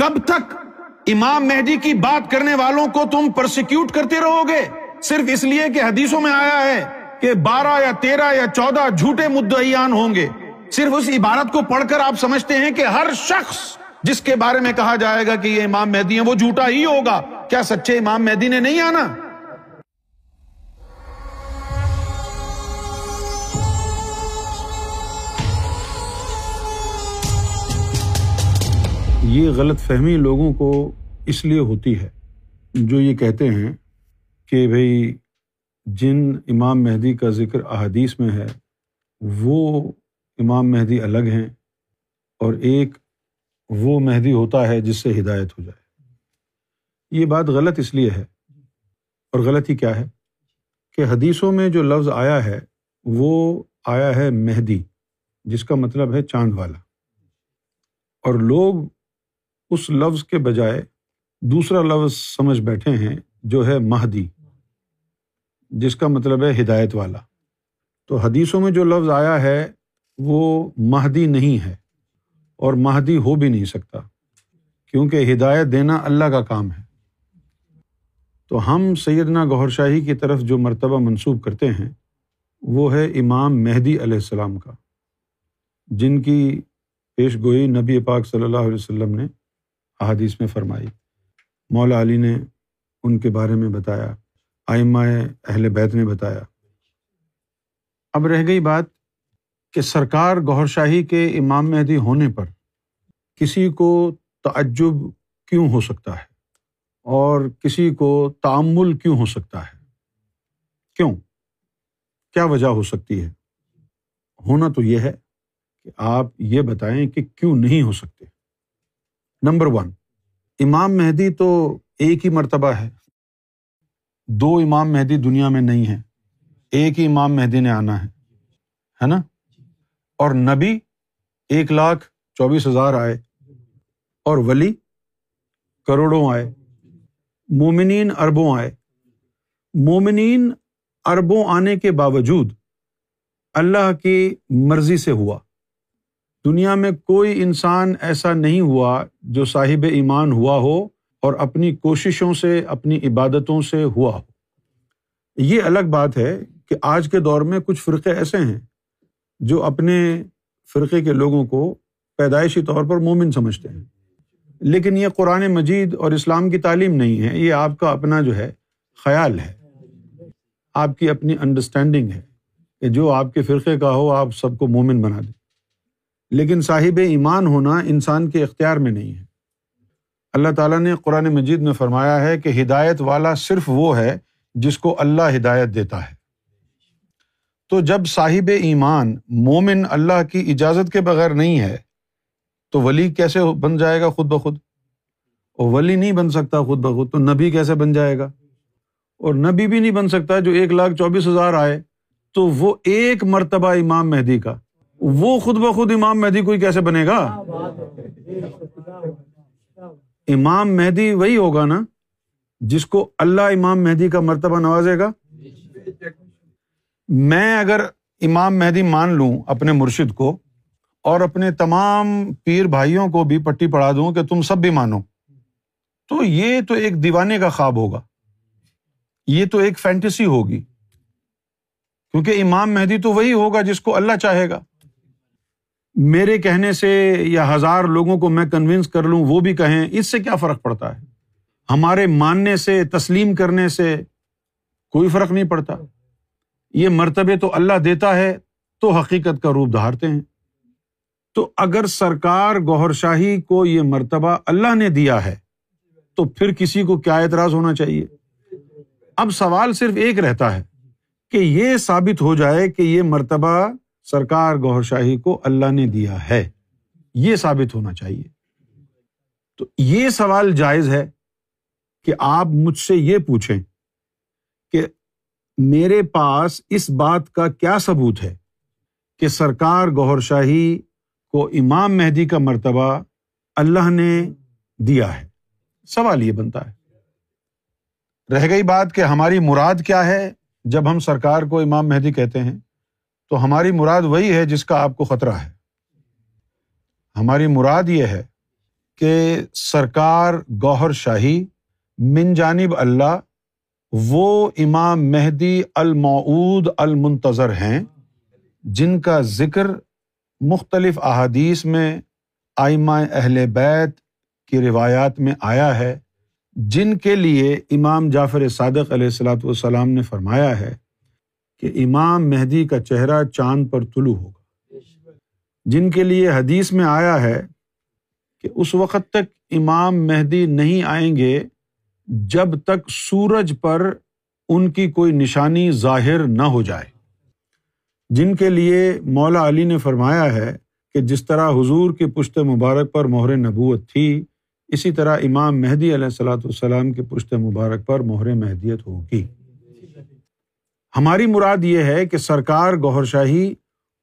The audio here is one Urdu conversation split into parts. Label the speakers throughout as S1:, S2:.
S1: کب تک امام مہدی کی بات کرنے والوں کو تم پرسیکیوٹ کرتے رہو گے؟ صرف اس لیے کہ حدیثوں میں آیا ہے کہ بارہ یا تیرہ یا چودہ جھوٹے مدعیان ہوں گے۔ صرف اس عبارت کو پڑھ کر آپ سمجھتے ہیں کہ ہر شخص جس کے بارے میں کہا جائے گا کہ یہ امام مہدی ہیں، وہ جھوٹا ہی ہوگا۔ کیا سچے امام مہدی نے نہیں آنا؟ یہ غلط فہمی لوگوں کو اس لیے ہوتی ہے جو یہ کہتے ہیں کہ بھائی جن امام مہدی کا ذکر احادیث میں ہے، وہ امام مہدی الگ ہیں اور ایک وہ مہدی ہوتا ہے جس سے ہدایت ہو جائے۔ یہ بات غلط اس لیے ہے اور غلط ہی کیا ہے کہ حدیثوں میں جو لفظ آیا ہے، وہ آیا ہے مہدی، جس کا مطلب ہے چاند والا۔ اور لوگ اس لفظ کے بجائے دوسرا لفظ سمجھ بیٹھے ہیں جو ہے مہدی، جس کا مطلب ہے ہدایت والا۔ تو حدیثوں میں جو لفظ آیا ہے، وہ مہدی نہیں ہے اور مہدی ہو بھی نہیں سکتا، کیونکہ ہدایت دینا اللہ کا کام ہے۔ تو ہم سیدنا گہر شاہی کی طرف جو مرتبہ منسوب کرتے ہیں، وہ ہے امام مہدی علیہ السلام کا، جن کی پیش گوئی نبی پاک صلی اللہ علیہ وسلم نے احادیث میں فرمائی۔ مولا علی نے ان کے بارے میں بتایا، آئمہ اہل بیت نے بتایا۔ اب رہ گئی بات کہ سرکار گور شاہی کے امام مہدی ہونے پر کسی کو تعجب کیوں ہو سکتا ہے؟ اور کسی کو تعمل کیوں ہو سکتا ہے؟ کیوں؟ کیا وجہ ہو سکتی ہے؟ ہونا تو یہ ہے کہ آپ یہ بتائیں کہ کیوں نہیں ہو سکتے۔ نمبر ون، امام مہدی تو ایک ہی مرتبہ ہے۔ دو امام مہدی دنیا میں نہیں ہے ایک ہی امام مہدی نے آنا ہے ہے نا؟ اور نبی ایک لاکھ چوبیس ہزار آئے، اور ولی کروڑوں آئے، مومنین اربوں آئے۔ مومنین اربوں آنے کے باوجود اللہ کی مرضی سے ہوا۔ دنیا میں کوئی انسان ایسا نہیں ہوا جو صاحب ایمان ہوا ہو اور اپنی کوششوں سے، اپنی عبادتوں سے ہوا ہو۔ یہ الگ بات ہے کہ آج کے دور میں کچھ فرقے ایسے ہیں جو اپنے فرقے کے لوگوں کو پیدائشی طور پر مومن سمجھتے ہیں۔ لیکن یہ قرآن مجید اور اسلام کی تعلیم نہیں ہے، یہ آپ کا اپنا جو ہے خیال ہے۔ آپ کی اپنی انڈرسٹینڈنگ ہے کہ جو آپ کے فرقے کا ہو، آپ سب کو مومن بنا دیں لیکن صاحب ایمان ہونا انسان کے اختیار میں نہیں ہے۔ اللہ تعالیٰ نے قرآن مجید میں فرمایا ہے کہ ہدایت والا صرف وہ ہے جس کو اللہ ہدایت دیتا ہے۔ تو جب صاحب ایمان مومن اللہ کی اجازت کے بغیر نہیں ہے، تو ولی کیسے بن جائے گا خود بخود؟ اور ولی نہیں بن سکتا خود بخود، تو نبی کیسے بن جائے گا؟ اور نبی بھی نہیں بن سکتا جو ایک لاکھ چوبیس ہزار آئے، تو وہ ایک مرتبہ امام مہدی کا۔ وہ خود بخود امام مہدی کوئی کیسے بنے گا؟ امام مہدی وہی ہوگا نا جس کو اللہ امام مہدی کا مرتبہ نوازے گا؟ میں اگر امام مہدی مان لوں اپنے مرشد کو اور اپنے تمام پیر بھائیوں کو بھی پٹی پڑھا دوں کہ تم سب بھی مانو، تو یہ تو ایک دیوانے کا خواب ہوگا۔ یہ تو ایک فینٹیسی ہوگی۔ کیونکہ امام مہدی تو وہی ہوگا جس کو اللہ چاہے گا۔ میرے کہنے سے یا ہزار لوگوں کو میں کنوینس کر لوں، وہ بھی کہیں، اس سے کیا فرق پڑتا ہے؟ ہمارے ماننے سے، تسلیم کرنے سے کوئی فرق نہیں پڑتا۔ یہ مرتبے تو اللہ دیتا ہے، تو حقیقت کا روپ دھارتے ہیں۔ تو اگر سرکار گوہر شاہی کو یہ مرتبہ اللہ نے دیا ہے، تو پھر کسی کو کیا اعتراض ہونا چاہیے؟ اب سوال صرف ایک رہتا ہے کہ یہ ثابت ہو جائے کہ یہ مرتبہ سرکار گوہر شاہی کو اللہ نے دیا ہے۔ یہ ثابت ہونا چاہیے۔ تو یہ سوال جائز ہے کہ آپ مجھ سے یہ پوچھیں کہ میرے پاس اس بات کا کیا ثبوت ہے کہ سرکار گوہر شاہی کو امام مہدی کا مرتبہ اللہ نے دیا ہے۔ سوال یہ بنتا ہے۔ رہ گئی بات کہ ہماری مراد کیا ہے جب ہم سرکار کو امام مہدی کہتے ہیں۔ تو ہماری مراد وہی ہے جس کا آپ کو خطرہ ہے۔ ہماری مراد یہ ہے کہ سرکار گوہر شاہی، من جانب اللہ، وہ امام مہدی المعود المنتظر ہیں، جن کا ذکر مختلف احادیث میں آئمہ اہل بیت کی روایات میں آیا ہے، جن کے لیے امام جعفر صادق علیہ السلاۃ والسلام نے فرمایا ہے۔ کہ امام مہدی کا چہرہ چاند پر طلوع ہوگا۔ جن کے لیے حدیث میں آیا ہے کہ اس وقت تک امام مہدی نہیں آئیں گے جب تک سورج پر ان کی کوئی نشانی ظاہر نہ ہو جائے۔ جن کے لیے مولا علی نے فرمایا ہے کہ جس طرح حضور کی پشت مبارک پر مہر نبوت تھی، اسی طرح امام مہدی علیہ السلاۃ والسلام کے پشت مبارک پر مہر مہدیت ہوگی۔ ہماری مراد یہ ہے کہ سرکار گوہر شاہی،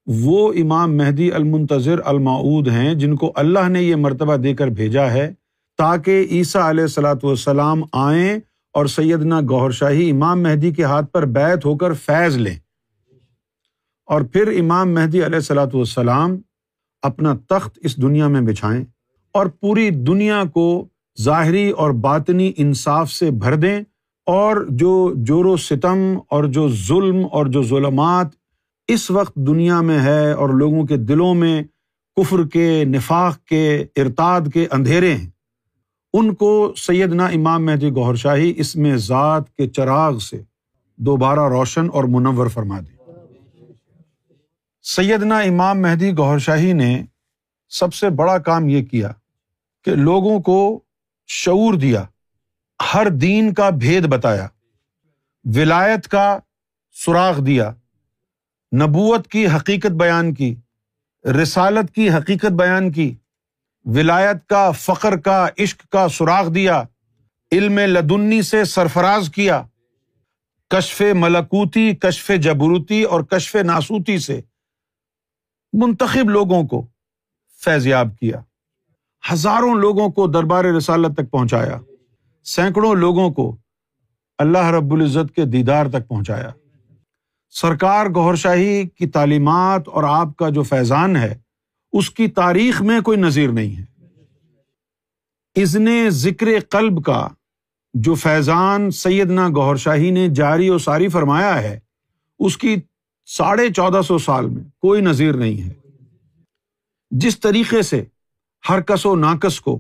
S1: وہ امام مہدی المنتظر المعود ہیں جن کو اللہ نے یہ مرتبہ دے کر بھیجا ہے تاکہ عیسیٰ علیہ السلاۃ والسلام آئیں اور سیدنا گوہر شاہی امام مہدی کے ہاتھ پر بیت ہو کر فیض لیں۔ اور پھر امام مہدی علیہ السلاۃ والسلام اپنا تخت اس دنیا میں بچھائیں اور پوری دنیا کو ظاہری اور باطنی انصاف سے بھر دیں اور جو جور و ستم اور جو ظلم اور جو ظلمات اس وقت دنیا میں ہے اور لوگوں کے دلوں میں کفر کے، نفاق کے، ارتاد کے اندھیرے ہیں۔ ان کو سیدنا امام مہدی گہر شاہی اس میں ذات کے چراغ سے دوبارہ روشن اور منور فرما دے سیدنا امام مہدی گہر شاہی نے سب سے بڑا کام یہ کیا کہ لوگوں کو شعور دیا۔ ہر دین کا بھید بتایا، ولایت کا سراغ دیا، نبوت کی حقیقت بیان کی، رسالت کی حقیقت بیان کی، ولایت کا فخر کا، عشق کا سراغ دیا، علم لدنی سے سرفراز کیا، کشف ملکوتی، کشف جبروتی اور کشف ناسوتی سے منتخب لوگوں کو فیضیاب کیا، ہزاروں لوگوں کو دربار رسالت تک پہنچایا۔ سینکڑوں لوگوں کو اللہ رب العزت کے دیدار تک پہنچایا۔ سرکار گور شاہی کی تعلیمات اور آپ کا جو فیضان ہے، اس کی تاریخ میں کوئی نظیر نہیں ہے۔ ازن ذکر قلب کا جو فیضان سیدنا گور شاہی نے جاری و ساری فرمایا ہے، اس کی ساڑھے چودہ سو سال میں کوئی نظیر نہیں ہے۔ جس طریقے سے ہر کس و ناکس کو،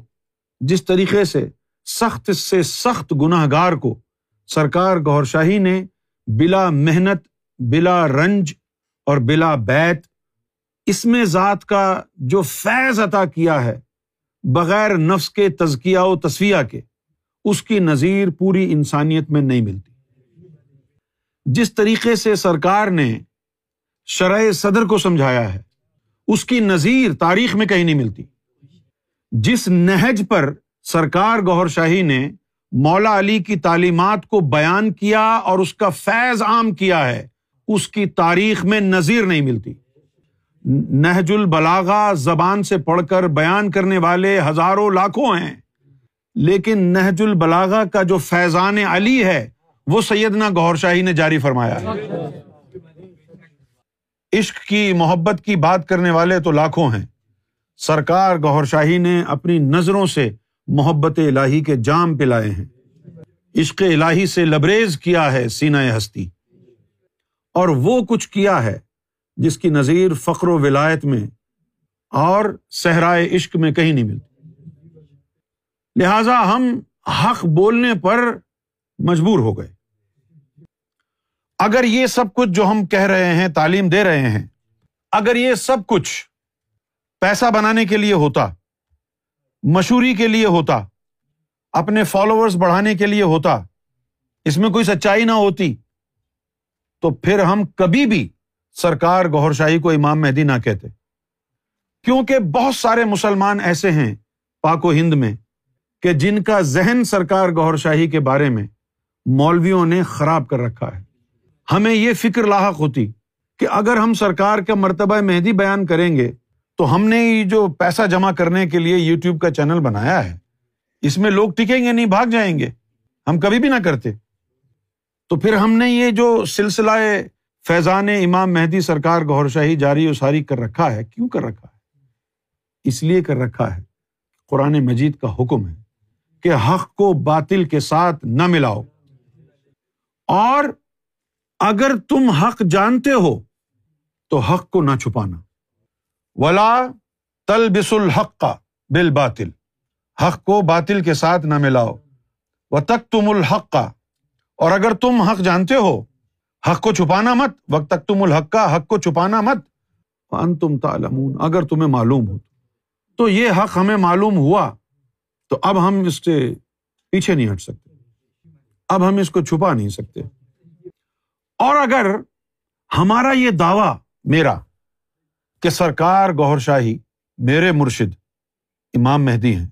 S1: جس طریقے سے سخت سے سخت گناہ گار کو سرکار گور شاہی نے بلا محنت، بلا رنج اور بلا بیت اس میں ذات کا جو فیض عطا کیا ہے، بغیر نفس کے تزکیہ و تصویہ کے، اس کی نظیر پوری انسانیت میں نہیں ملتی۔ جس طریقے سے سرکار نے شرح صدر کو سمجھایا ہے، اس کی نظیر تاریخ میں کہیں نہیں ملتی۔ جس نہج پر سرکار گور شاہی نے مولا علی کی تعلیمات کو بیان کیا اور اس کا فیض عام کیا ہے، اس کی تاریخ میں نظیر نہیں ملتی۔ نہج البلاغا زبان سے پڑھ کر بیان کرنے والے ہزاروں لاکھوں ہیں، لیکن نہج البلاغا کا جو فیضان علی ہے، وہ سیدنا گور شاہی نے جاری فرمایا ہے۔ عشق کی، محبت کی بات کرنے والے تو لاکھوں ہیں۔ سرکار گور شاہی نے اپنی نظروں سے محبت الہی کے جام پلائے ہیں۔ عشق الہی سے لبریز کیا ہے سینا ہستی۔ اور وہ کچھ کیا ہے جس کی نظیر فخر و ولایت میں اور صحرائے عشق میں کہیں نہیں ملتی۔ لہذا ہم حق بولنے پر مجبور ہو گئے۔ اگر یہ سب کچھ جو ہم کہہ رہے ہیں، تعلیم دے رہے ہیں، اگر یہ سب کچھ پیسہ بنانے کے لیے ہوتا مشہوری کے لیے ہوتا، اپنے فالوورس بڑھانے کے لیے ہوتا، اس میں کوئی سچائی نہ ہوتی، تو پھر ہم کبھی بھی سرکار گور شاہی کو امام مہدی نہ کہتے۔ کیونکہ بہت سارے مسلمان ایسے ہیں پاک و ہند میں کہ جن کا ذہن سرکار گور شاہی کے بارے میں مولویوں نے خراب کر رکھا ہے۔ ہمیں یہ فکر لاحق ہوتی کہ اگر ہم سرکار کا مرتبہ مہندی بیان کریں گے تو ہم نے یہ جو پیسہ جمع کرنے کے لیے یو ٹیوب کا چینل بنایا ہے، اس میں لوگ ٹکیں گے نہیں، بھاگ جائیں گے۔ ہم کبھی بھی نہ کرتے۔ تو پھر ہم نے یہ جو سلسلہ فیضان امام مہدی سرکار گور شاہی جاری اساری کر رکھا ہے، کیوں کر رکھا ہے؟ اس لیے کر رکھا ہے۔ قرآن مجید کا حکم ہے کہ حق کو باطل کے ساتھ نہ ملاؤ۔ اور اگر تم حق جانتے ہو، تو حق کو نہ چھپانا۔ ولا تل بس الحق کا بل باطل حق کو باطل کے ساتھ نہ ملاؤ۔ و تک تم الحق کا اور اگر تم حق جانتے ہو، حق کو چھپانا مت۔ وقت تک تم الحق کا حق کو چھپانا مت۔ ان تم تالمون اگر تمہیں معلوم ہو۔ تو یہ حق ہمیں معلوم ہوا۔ تو اب ہم اس سے پیچھے نہیں ہٹ سکتے۔ اب ہم اس کو چھپا نہیں سکتے۔ اور اگر ہمارا یہ دعوی میرا کہ سرکار گور شاہی میرے مرشد امام مہدی ہیں۔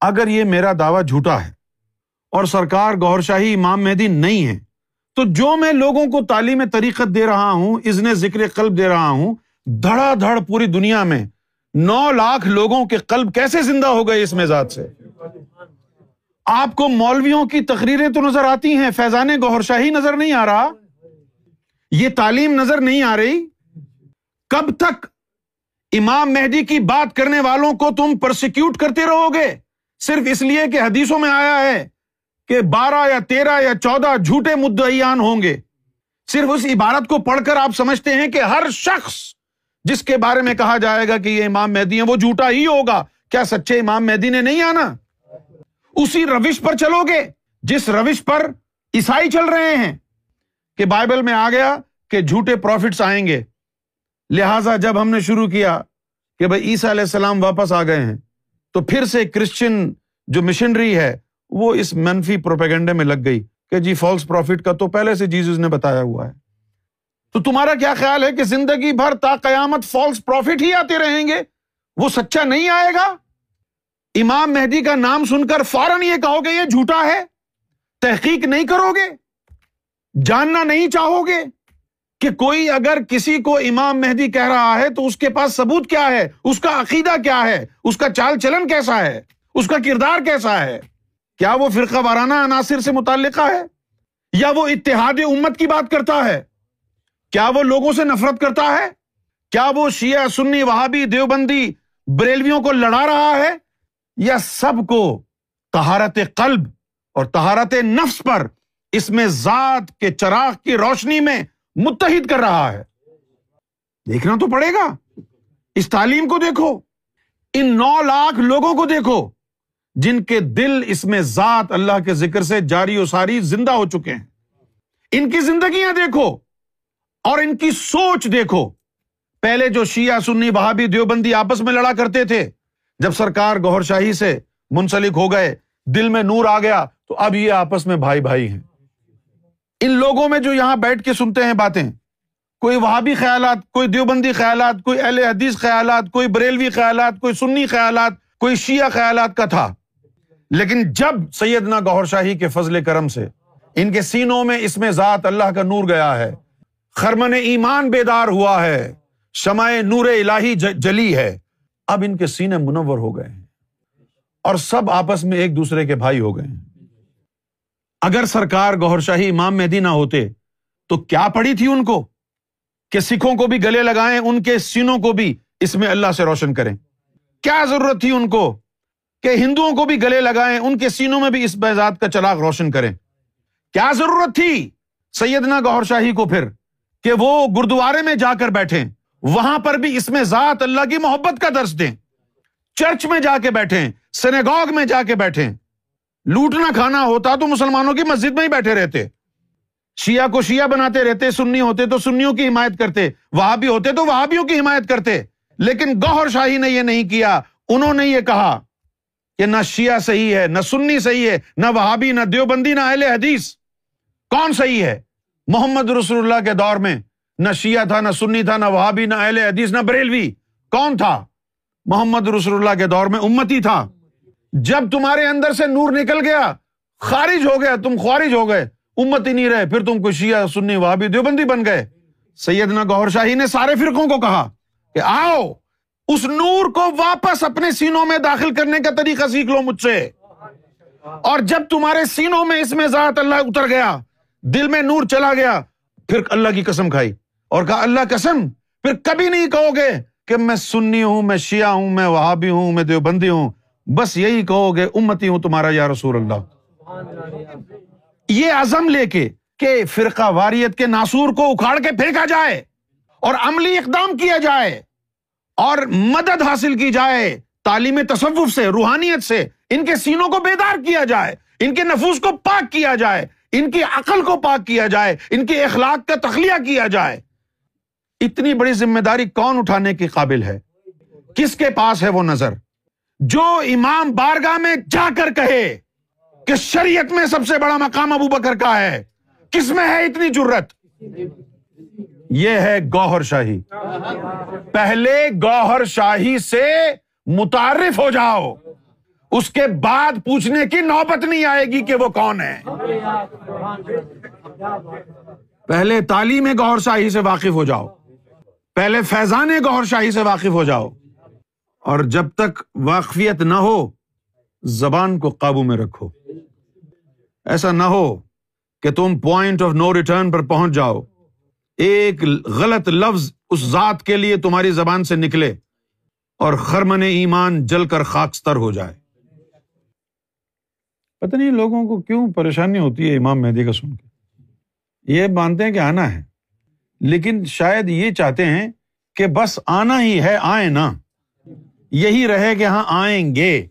S1: اگر یہ میرا دعویٰ جھوٹا ہے اور سرکار گور شاہی امام مہدی نہیں ہے تو جو میں لوگوں کو تعلیم طریقت دے رہا ہوں ازن ذکر قلب دے رہا ہوں، دھڑا دھڑ پوری دنیا میں نو لاکھ لوگوں کے قلب کیسے زندہ ہو گئے اس مزاج سے؟ آپ کو مولویوں کی تقریریں تو نظر آتی ہیں، فیضان گور شاہی نظر نہیں آ رہا؟ یہ تعلیم نظر نہیں آ رہی؟ کب تک امام مہدی کی بات کرنے والوں کو تم پرسیکیوٹ کرتے رہو گے۔ صرف اس لیے کہ حدیثوں میں آیا ہے کہ بارہ یا تیرہ یا چودہ جھوٹے مدعیان ہوں گے۔ صرف اس عبارت کو پڑھ کر آپ سمجھتے ہیں کہ ہر شخص جس کے بارے میں کہا جائے گا کہ یہ امام مہدی ہے وہ جھوٹا ہی ہوگا۔ کیا سچے امام مہدی نے نہیں آنا؟ اسی روش پر چلو گے۔ جس روش پر عیسائی چل رہے ہیں کہ بائبل میں آ گیا کہ جھوٹے پروفٹس آئیں گے۔ لہذا جب ہم نے شروع کیا کہ بھائی عیسیٰ علیہ السلام واپس آ گئے ہیں، تو پھر سے کرسچن جو مشنری ہے، وہ اس منفی پروپیگنڈے میں لگ گئی کہ جی فالس پروفٹ کا تو پہلے سے جیزز نے بتایا ہوا ہے۔ تو تمہارا کیا خیال ہے کہ زندگی بھر تا قیامت فالس پروفٹ ہی آتے رہیں گے؟ وہ سچا نہیں آئے گا؟ امام مہدی کا نام سن کر فوراً یہ کہو گے، یہ جھوٹا ہے؟ تحقیق نہیں کرو گے؟ جاننا نہیں چاہو گے؟ کہ کوئی اگر کسی کو امام مہدی کہہ رہا ہے تو اس کے پاس ثبوت کیا ہے؟ اس کا عقیدہ کیا ہے؟ اس کا چال چلن کیسا ہے؟ اس کا کردار کیسا ہے؟ کیا وہ فرقہ وارانہ عناصر سے متعلقہ ہے؟ یا وہ اتحاد امت کی بات کرتا ہے؟ کیا وہ لوگوں سے نفرت کرتا ہے؟ کیا وہ شیعہ، سنی، وہابی، دیوبندی بریلویوں کو لڑا رہا ہے؟ یا سب کو تہارت قلب اور تہارت نفس پر اس میں ذات کے چراغ کی روشنی میں متحد کر رہا ہے۔ دیکھنا تو پڑے گا۔ اس تعلیم کو دیکھو۔ ان نو لاکھ لوگوں کو دیکھو جن کے دل اس میں ذات اللہ کے ذکر سے جاری و ساری زندہ ہو چکے ہیں۔ ان کی زندگیاں دیکھو اور ان کی سوچ دیکھو۔ پہلے جو شیعہ، سنی بہابی دیوبندی آپس میں لڑا کرتے تھے، جب سرکار گور شاہی سے منسلک ہو گئے، دل میں نور آ گیا، تو اب یہ آپس میں بھائی بھائی ہیں۔ ان لوگوں میں جو یہاں بیٹھ کے سنتے ہیں باتیں، کوئی وہابی خیالات، کوئی دیوبندی خیالات، کوئی اہل حدیث خیالات، کوئی بریلوی خیالات، کوئی سنی خیالات، کوئی شیعہ خیالات کا تھا۔ لیکن جب سیدنا گور شاہی کے فضل کرم سے ان کے سینوں میں اس میں ذات اللہ کا نور گیا ہے، خرمن ایمان بیدار ہوا ہے، شمع نور الہی جلی ہے، اب ان کے سینے منور ہو گئے ہیں اور سب آپس میں ایک دوسرے کے بھائی ہو گئے ہیں۔ اگر سرکار گور شاہی امام مہدی نہ ہوتے، تو کیا پڑی تھی ان کو؟ کہ سکھوں کو بھی گلے لگائیں، ان کے سینوں کو بھی اس میں اللہ سے روشن کریں۔ کیا ضرورت تھی ان کو؟ کہ ہندوؤں کو بھی گلے لگائیں، ان کے سینوں میں بھی اس بہزاد کا چراغ روشن کریں۔ کیا ضرورت تھی سیدنا گور شاہی کو پھر کہ وہ گردوارے میں جا کر بیٹھے وہاں پر بھی اس میں ذات اللہ کی محبت کا درس دیں۔ چرچ میں جا کے بیٹھے سنیگوگ میں جا کے بیٹھے لوٹنا کھانا ہوتا تو مسلمانوں کی مسجد میں ہی بیٹھے رہتے۔ شیعہ کو شیعہ بناتے رہتے، سنی ہوتے تو سنیوں کی حمایت کرتے، وہاں بھی ہوتے تو وہابیوں کی حمایت کرتے۔ لیکن گوہر شاہی نے یہ نہیں کیا، انہوں نے یہ کہا کہ نہ شیعہ صحیح ہے، نہ سنی صحیح ہے، نہ وہابی، نہ دیوبندی، نہ اہل حدیث۔ کون صحیح ہے؟ محمد رسول اللہ کے دور میں نہ شیعہ تھا، نہ سنی تھا، نہ وہابی، نہ اہل حدیث، نہ بریلوی۔ کون تھا؟ محمد رسول اللہ کے دور میں امتی تھا۔ جب تمہارے اندر سے نور نکل گیا، خارج ہو گیا، تم خارج ہو گئے، امت ہی نہیں رہے، پھر تم کو شیعہ، سنی، وہابی دیوبندی بن گئے۔ سیدنا گور شاہی نے سارے فرقوں کو کہا کہ آؤ، اس نور کو واپس اپنے سینوں میں داخل کرنے کا طریقہ سیکھ لو مجھ سے۔ اور جب تمہارے سینوں میں اس میں ذات اللہ اتر گیا، دل میں نور چلا گیا، پھر اللہ کی قسم کھائی۔ اور کہا، اللہ قسم، پھر کبھی نہیں کہو گے کہ میں سنی ہوں، میں شیعہ ہوں، میں وہابی ہوں، میں دیوبندی ہوں۔ بس یہی کہو گے، امتی ہوں تمہارا یا رسول اللہ۔ یہ عزم لے کے کہ فرقہ واریت کے ناسور کو اکھاڑ کے پھینکا جائے اور عملی اقدام کیا جائے اور مدد حاصل کی جائے، تعلیم تصوف سے، روحانیت سے، ان کے سینوں کو بیدار کیا جائے، ان کے نفوس کو پاک کیا جائے، ان کی عقل کو پاک کیا جائے، ان کے اخلاق کا تخلیہ کیا جائے۔ اتنی بڑی ذمہ داری کون اٹھانے کی قابل ہے؟ کس کے پاس ہے وہ نظر؟ جو امام بارگاہ میں جا کر کہے کہ شریعت میں سب سے بڑا مقام ابو بکر کا ہے، کس میں ہے اتنی جرت یہ ہے گوہر شاہی۔ پہلے گوہر شاہی سے متعارف ہو جاؤ، اس کے بعد پوچھنے کی نوبت نہیں آئے گی کہ وہ کون ہے۔ پہلے تعلیم گور شاہی سے واقف ہو جاؤ۔ پہلے فیضان گور شاہی سے واقف ہو جاؤ۔ اور جب تک واقفیت نہ ہو، زبان کو قابو میں رکھو۔ ایسا نہ ہو کہ تم پوائنٹ آف نو ریٹرن پر پہنچ جاؤ۔ ایک غلط لفظ اس ذات کے لیے تمہاری زبان سے نکلے اور خرمن ایمان جل کر خاکستر ہو جائے۔ پتہ نہیں لوگوں کو کیوں پریشانی ہوتی ہے امام مہدی کا سن کے۔ یہ مانتے ہیں کہ آنا ہے، لیکن شاید یہ چاہتے ہیں کہ بس آنا ہی ہے، آئے نا۔ یہی رہے کہ ہاں آئیں گے۔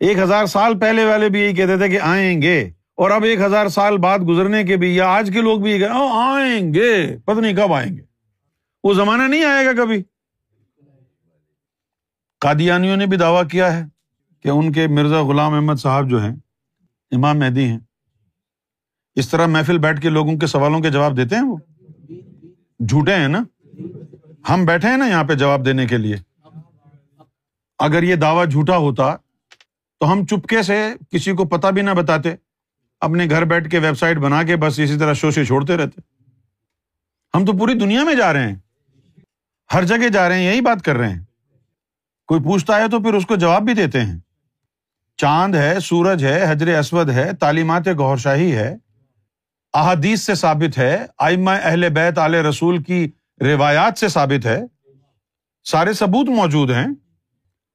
S1: ایک ہزار سال پہلے والے بھی یہی کہتے تھے کہ آئیں گے۔ اور اب ایک ہزار سال بعد گزرنے کے بھی یا آج کے لوگ بھی آئیں گے۔ پتہ نہیں کب آئیں گے۔ وہ زمانہ نہیں آئے گا کبھی۔ قادیانیوں نے بھی دعویٰ کیا ہے کہ ان کے مرزا غلام احمد صاحب جو ہیں، امام مہدی ہیں۔ اس طرح محفل بیٹھ کے لوگوں کے سوالوں کے جواب دیتے ہیں وہ؟ جھوٹے ہیں نا؟ ہم بیٹھے ہیں نا یہاں پہ جواب دینے کے لیے۔ اگر یہ دعویٰ جھوٹا ہوتا تو ہم چپکے سے کسی کو پتا بھی نہ بتاتے، اپنے گھر بیٹھ کے ویب سائٹ بنا کے بس اسی طرح شو سے چھوڑتے رہتے۔ ہم تو پوری دنیا میں جا رہے ہیں، ہر جگہ جا رہے ہیں، یہی بات کر رہے ہیں۔ کوئی پوچھتا ہے تو پھر اس کو جواب بھی دیتے ہیں۔ چاند ہے، سورج ہے، حجر اسود ہے، تعلیمات گور شاہی ہے۔ احادیث سے ثابت ہے آئمہ اہل بیت عال رسول کی روایات سے ثابت ہے۔ سارے ثبوت موجود ہیں۔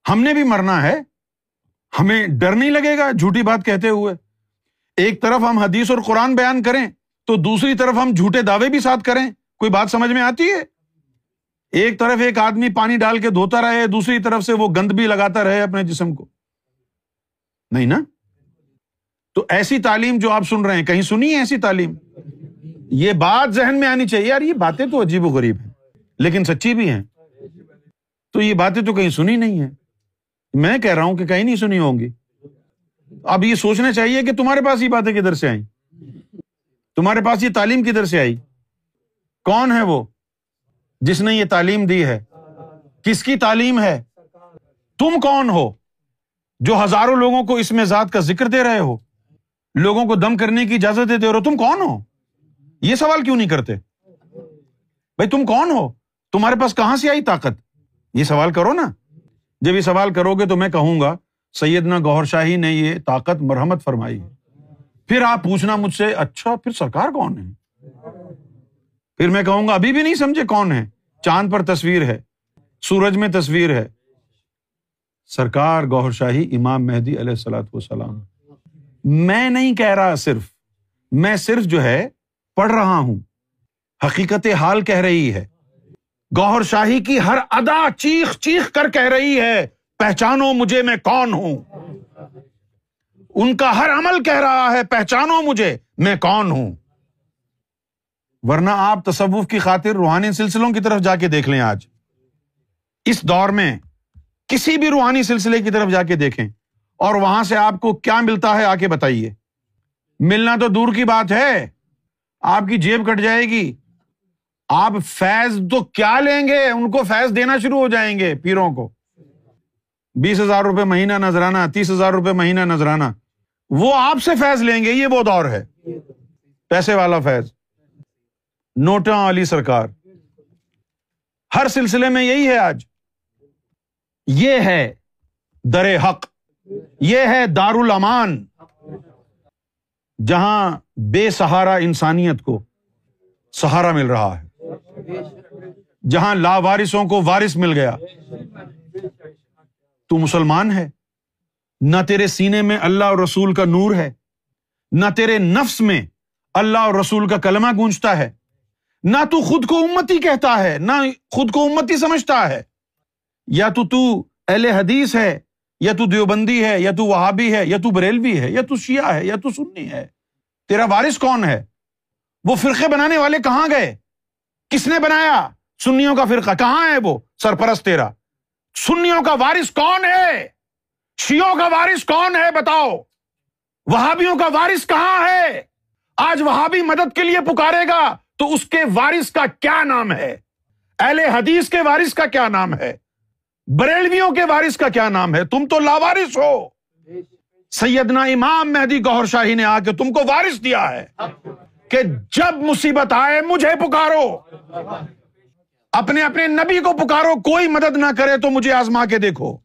S1: ہم نے بھی مرنا ہے۔ ہمیں ڈر نہیں لگے گا جھوٹی بات کہتے ہوئے۔ ایک طرف ہم حدیث اور قرآن بیان کریں تو دوسری طرف ہم جھوٹے دعوے بھی ساتھ کریں۔ کوئی بات سمجھ میں آتی ہے؟ ایک طرف ایک آدمی پانی ڈال کے دھوتا رہے، دوسری طرف سے وہ گند بھی لگاتا رہے اپنے جسم کو۔ نہیں نا؟ تو ایسی تعلیم جو آپ سن رہے ہیں، کہیں سنی ہے ایسی تعلیم؟ یہ بات ذہن میں آنی چاہیے، یار یہ باتیں تو عجیب و غریب ہیں، لیکن سچی بھی ہیں۔ تو یہ باتیں تو کہیں سنی نہیں ہے میں کہہ رہا ہوں کہ کہیں نہیں سنی ہوں گی۔ اب یہ سوچنا چاہیے کہ تمہارے پاس یہ باتیں کدھر سے آئیں؟ تمہارے پاس یہ تعلیم کدھر سے آئی؟ کون ہے وہ جس نے یہ تعلیم دی ہے؟ کس کی تعلیم ہے؟ تم کون ہو جو ہزاروں لوگوں کو اس میں ذات کا ذکر دے رہے ہو؟ لوگوں کو دم کرنے کی اجازت دیتے ہو تم کون ہو؟ یہ سوال کیوں نہیں کرتے؟ بھائی تم کون ہو؟ تمہارے پاس کہاں سے آئی طاقت؟ یہ سوال کرو نا۔ جب یہ سوال کرو گے تو میں کہوں گا، سیدنا گوہر شاہی نے یہ طاقت مرحمت فرمائی۔ پھر آپ پوچھنا مجھ سے اچھا پھر سرکار کون ہے؟ پھر میں کہوں گا، ابھی بھی نہیں سمجھے کون ہے؟ چاند پر تصویر ہے، سورج میں تصویر ہے۔ سرکار گوہر شاہی، امام مہدی علیہ السلاۃ وسلام میں نہیں کہہ رہا صرف، میں صرف جو ہے، پڑھ رہا ہوں۔ حقیقت حال کہہ رہی ہے۔ گوہر شاہی کی ہر ادا چیخ چیخ کر کہہ رہی ہے، پہچانو مجھے میں کون ہوں؟ ان کا ہر عمل کہہ رہا ہے، پہچانو مجھے میں کون ہوں؟ ورنہ آپ تصوف کی خاطر روحانی سلسلوں کی طرف جا کے دیکھ لیں آج۔ اس دور میں کسی بھی روحانی سلسلے کی طرف جا کے دیکھیں اور وہاں سے آپ کو کیا ملتا ہے آ کے بتائیے۔ ملنا تو دور کی بات ہے، آپ کی جیب کٹ جائے گی۔ آپ فیض تو کیا لیں گے؟ ان کو فیض دینا شروع ہو جائیں گے پیروں کو۔ بیس ہزار روپے مہینہ نذرانہ، تیس ہزار روپے مہینہ نذرانہ۔ وہ آپ سے فیض لیں گے، یہ وہ دور ہے۔ پیسے والا فیض۔ نوٹا والی سرکار۔ ہر سلسلے میں یہی ہے آج۔ یہ ہے در حق۔ یہ ہے دار الامان جہاں بے سہارا انسانیت کو سہارا مل رہا ہے۔ جہاں لا وارثوں کو وارث مل گیا۔ تو مسلمان ہے۔ نہ تیرے سینے میں اللہ اور رسول کا نور ہے۔ نہ تیرے نفس میں اللہ اور رسول کا کلمہ گونجتا ہے۔ نہ تو خود کو امتی کہتا ہے، نہ خود کو امتی سمجھتا ہے۔ یا تو تو اہل حدیث ہے، یا تو دیوبندی ہے، یا تو وہابی ہے، یا تو بریلوی ہے، یا تو شیعہ ہے، یا تو سنی ہے۔ تیرا وارث کون ہے؟ وہ فرقے بنانے والے کہاں گئے؟ کس نے بنایا؟ سنیوں کا فرقہ۔ کہاں ہے وہ؟ سرپرست تیرا۔ سنیوں کا وارث کون ہے؟ شیوں کا وارث کون ہے بتاؤ؟ وہابیوں کا وارث کہاں ہے؟ آج وہابی مدد کے لیے پکارے گا تو اس کے وارث کا کیا نام ہے؟ اہل حدیث کے وارث کا کیا نام ہے؟ بریلویوں کے وارث کا کیا نام ہے؟ تم تو لاوارث ہو۔ سیدنا امام مہدی گور شاہی نے آ کے تم کو وارث دیا ہے۔ کہ جب مصیبت آئے مجھے پکارو۔ اپنے اپنے نبی کو پکارو، کوئی مدد نہ کرے تو مجھے آزما کے دیکھو۔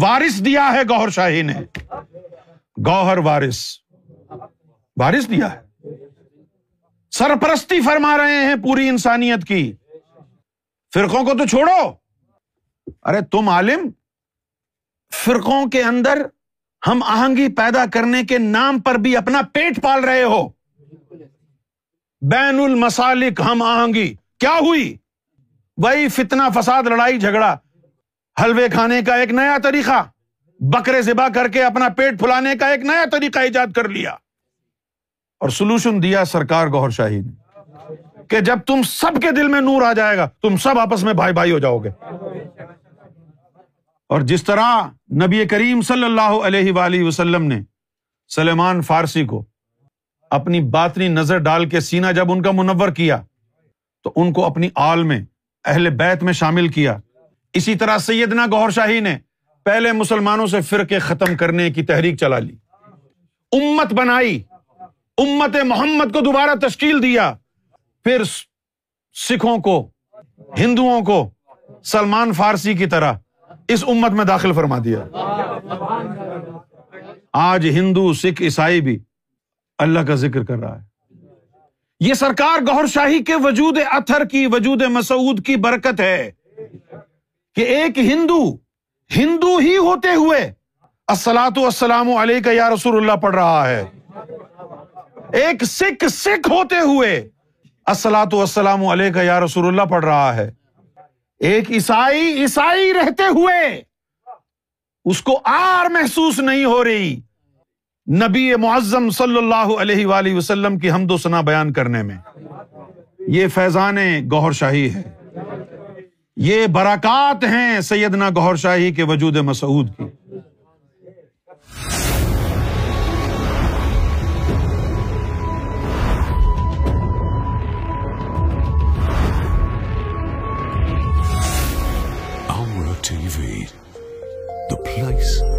S1: وارث دیا ہے گوہر شاہی نے۔ گوہر وارث۔ وارث دیا ہے۔ سرپرستی فرما رہے ہیں پوری انسانیت کی۔ فرقوں کو تو چھوڑو۔ ارے تم عالم، فرقوں کے اندر ہم آہنگی پیدا کرنے کے نام پر بھی اپنا پیٹ پال رہے ہو۔ بین المسالک، ہم آہنگی۔ کیا ہوئی؟ وہی فتنا فساد، لڑائی، جھگڑا۔ حلوے کھانے کا ایک نیا طریقہ۔ بکرے ذبح کر کے اپنا پیٹ پھلانے کا ایک نیا طریقہ ایجاد کر لیا۔ اور سولوشن دیا سرکار گور شاہی نے۔ کہ جب تم سب کے دل میں نور آ جائے گا، تم سب آپس میں بھائی بھائی ہو جاؤ گے۔ اور جس طرح نبی کریم صلی اللہ علیہ وآلہ وسلم نے سلیمان فارسی کو اپنی باطنی نظر ڈال کے سینا جب ان کا منور کیا، تو ان کو اپنی آل میں، اہل بیت میں شامل کیا۔ اسی طرح سیدنا گور شاہی نے پہلے مسلمانوں سے فرقے ختم کرنے کی تحریک چلا لی۔ امت بنائی، امت محمد کو دوبارہ تشکیل دیا۔ پھر سکھوں کو، ہندوؤں کو سلمان فارسی کی طرح اس امت میں داخل فرما دیا۔ آج ہندو، سکھ، عیسائی بھی اللہ کا ذکر کر رہا ہے۔ یہ سرکار گور شاہی کے وجود اتھر کی، وجود مسعود کی برکت ہے کہ ایک ہندو ہندو ہی ہوتے ہوئے السلاۃ والسلام علیہ کا یا رسول اللہ پڑھ رہا ہے۔ ایک سکھ سکھ ہوتے ہوئے السلاۃ والسلام علیہ کا یا رسول اللہ پڑھ رہا ہے۔ ایک عیسائی عیسائی رہتے ہوئے اس کو آر محسوس نہیں ہو رہی۔ نبی معظم صلی اللہ علیہ وآلہ وسلم کی حمد و ثنا بیان کرنے میں۔ یہ فیضان گوہر شاہی ہے۔ یہ برکات ہیں سیدنا گوہر شاہی کے وجود مسعود کی۔
S2: Place